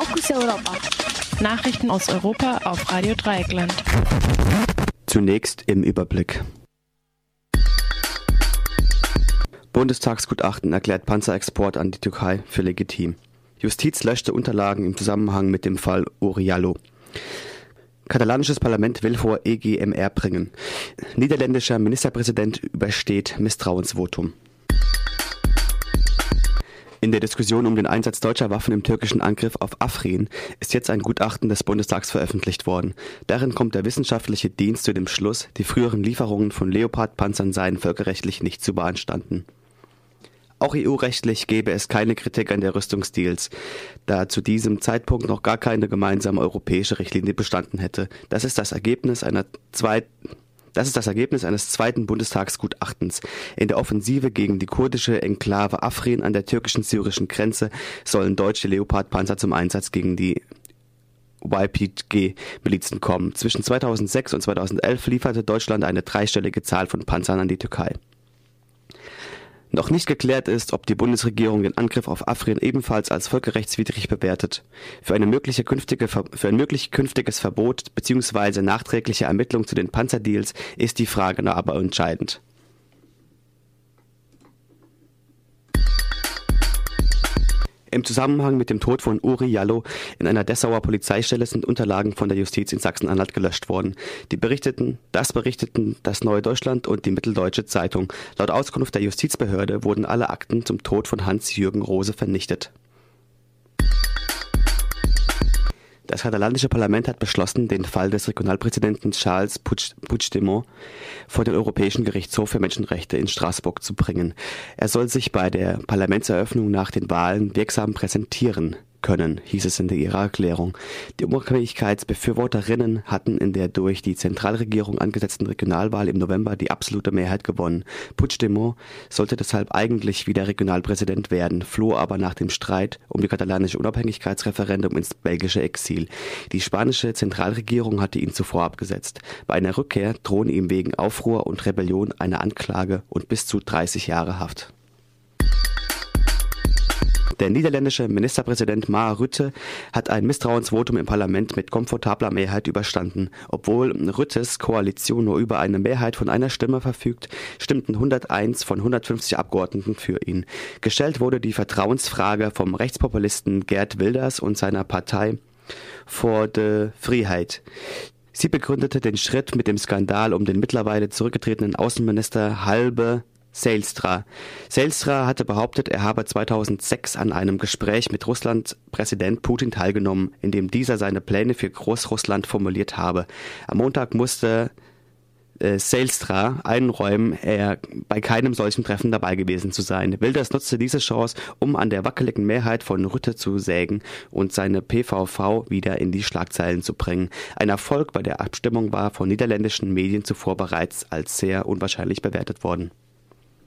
Fokus Europa. Nachrichten aus Europa auf Radio Dreieckland. Zunächst im Überblick. Bundestagsgutachten erklärt Panzerexport an die Türkei für legitim. Justiz löschte Unterlagen im Zusammenhang mit dem Fall Uriallo. Katalanisches Parlament will vor EGMR bringen. Niederländischer Ministerpräsident übersteht Misstrauensvotum. In der Diskussion um den Einsatz deutscher Waffen im türkischen Angriff auf Afrin ist jetzt ein Gutachten des Bundestags veröffentlicht worden. Darin kommt der wissenschaftliche Dienst zu dem Schluss, die früheren Lieferungen von Leopard-Panzern seien völkerrechtlich nicht zu beanstanden. Auch EU-rechtlich gäbe es keine Kritik an der Rüstungsdeals, da zu diesem Zeitpunkt noch gar keine gemeinsame europäische Richtlinie bestanden hätte. Das ist das Ergebnis einer zweiten das ist das Ergebnis eines zweiten Bundestagsgutachtens. In der Offensive gegen die kurdische Enklave Afrin an der türkischen-syrischen Grenze sollen deutsche Leopard-Panzer zum Einsatz gegen die YPG-Milizen kommen. Zwischen 2006 und 2011 lieferte Deutschland eine dreistellige Zahl von Panzern an die Türkei. Noch nicht geklärt ist, ob die Bundesregierung den Angriff auf Afrin ebenfalls als völkerrechtswidrig bewertet. Für, eine mögliche künftige, für ein möglich künftiges Verbot bzw. nachträgliche Ermittlung zu den Panzerdeals ist die Frage aber entscheidend. Im Zusammenhang mit dem Tod von Uri Jallo in einer Dessauer Polizeistelle sind Unterlagen von der Justiz in Sachsen-Anhalt gelöscht worden. Die berichteten, das berichteten das Neue Deutschland und die Mitteldeutsche Zeitung. Laut Auskunft der Justizbehörde wurden alle Akten zum Tod von Hans-Jürgen Rose vernichtet. Das katalanische Parlament hat beschlossen, den Fall des Regionalpräsidenten Charles Puigdemont vor den Europäischen Gerichtshof für Menschenrechte in Straßburg zu bringen. Er soll sich bei der Parlamentseröffnung nach den Wahlen wirksam präsentieren können, hieß es in ihrer Erklärung. Die Unabhängigkeitsbefürworterinnen hatten in der durch die Zentralregierung angesetzten Regionalwahl im November die absolute Mehrheit gewonnen. Puigdemont sollte deshalb eigentlich wieder Regionalpräsident werden, floh aber nach dem Streit um die katalanische Unabhängigkeitsreferendum ins belgische Exil. Die spanische Zentralregierung hatte ihn zuvor abgesetzt. Bei einer Rückkehr drohen ihm wegen Aufruhr und Rebellion eine Anklage und bis zu 30 Jahre Haft. Der niederländische Ministerpräsident Mark Rutte hat ein Misstrauensvotum im Parlament mit komfortabler Mehrheit überstanden. Obwohl Rüttes Koalition nur über eine Mehrheit von einer Stimme verfügt, stimmten 101 von 150 Abgeordneten für ihn. Gestellt wurde die Vertrauensfrage vom Rechtspopulisten Gerd Wilders und seiner Partei vor de Freiheit. Sie begründete den Schritt mit dem Skandal um den mittlerweile zurückgetretenen Außenminister Halbe Seilstra. Seilstra hatte behauptet, er habe 2006 an einem Gespräch mit Russlands Präsident Putin teilgenommen, in dem dieser seine Pläne für Großrussland formuliert habe. Am Montag musste äh, Seilstra einräumen, er bei keinem solchen Treffen dabei gewesen zu sein. Wilders nutzte diese Chance, um an der wackeligen Mehrheit von Rütte zu sägen und seine PVV wieder in die Schlagzeilen zu bringen. Ein Erfolg bei der Abstimmung war von niederländischen Medien zuvor bereits als sehr unwahrscheinlich bewertet worden.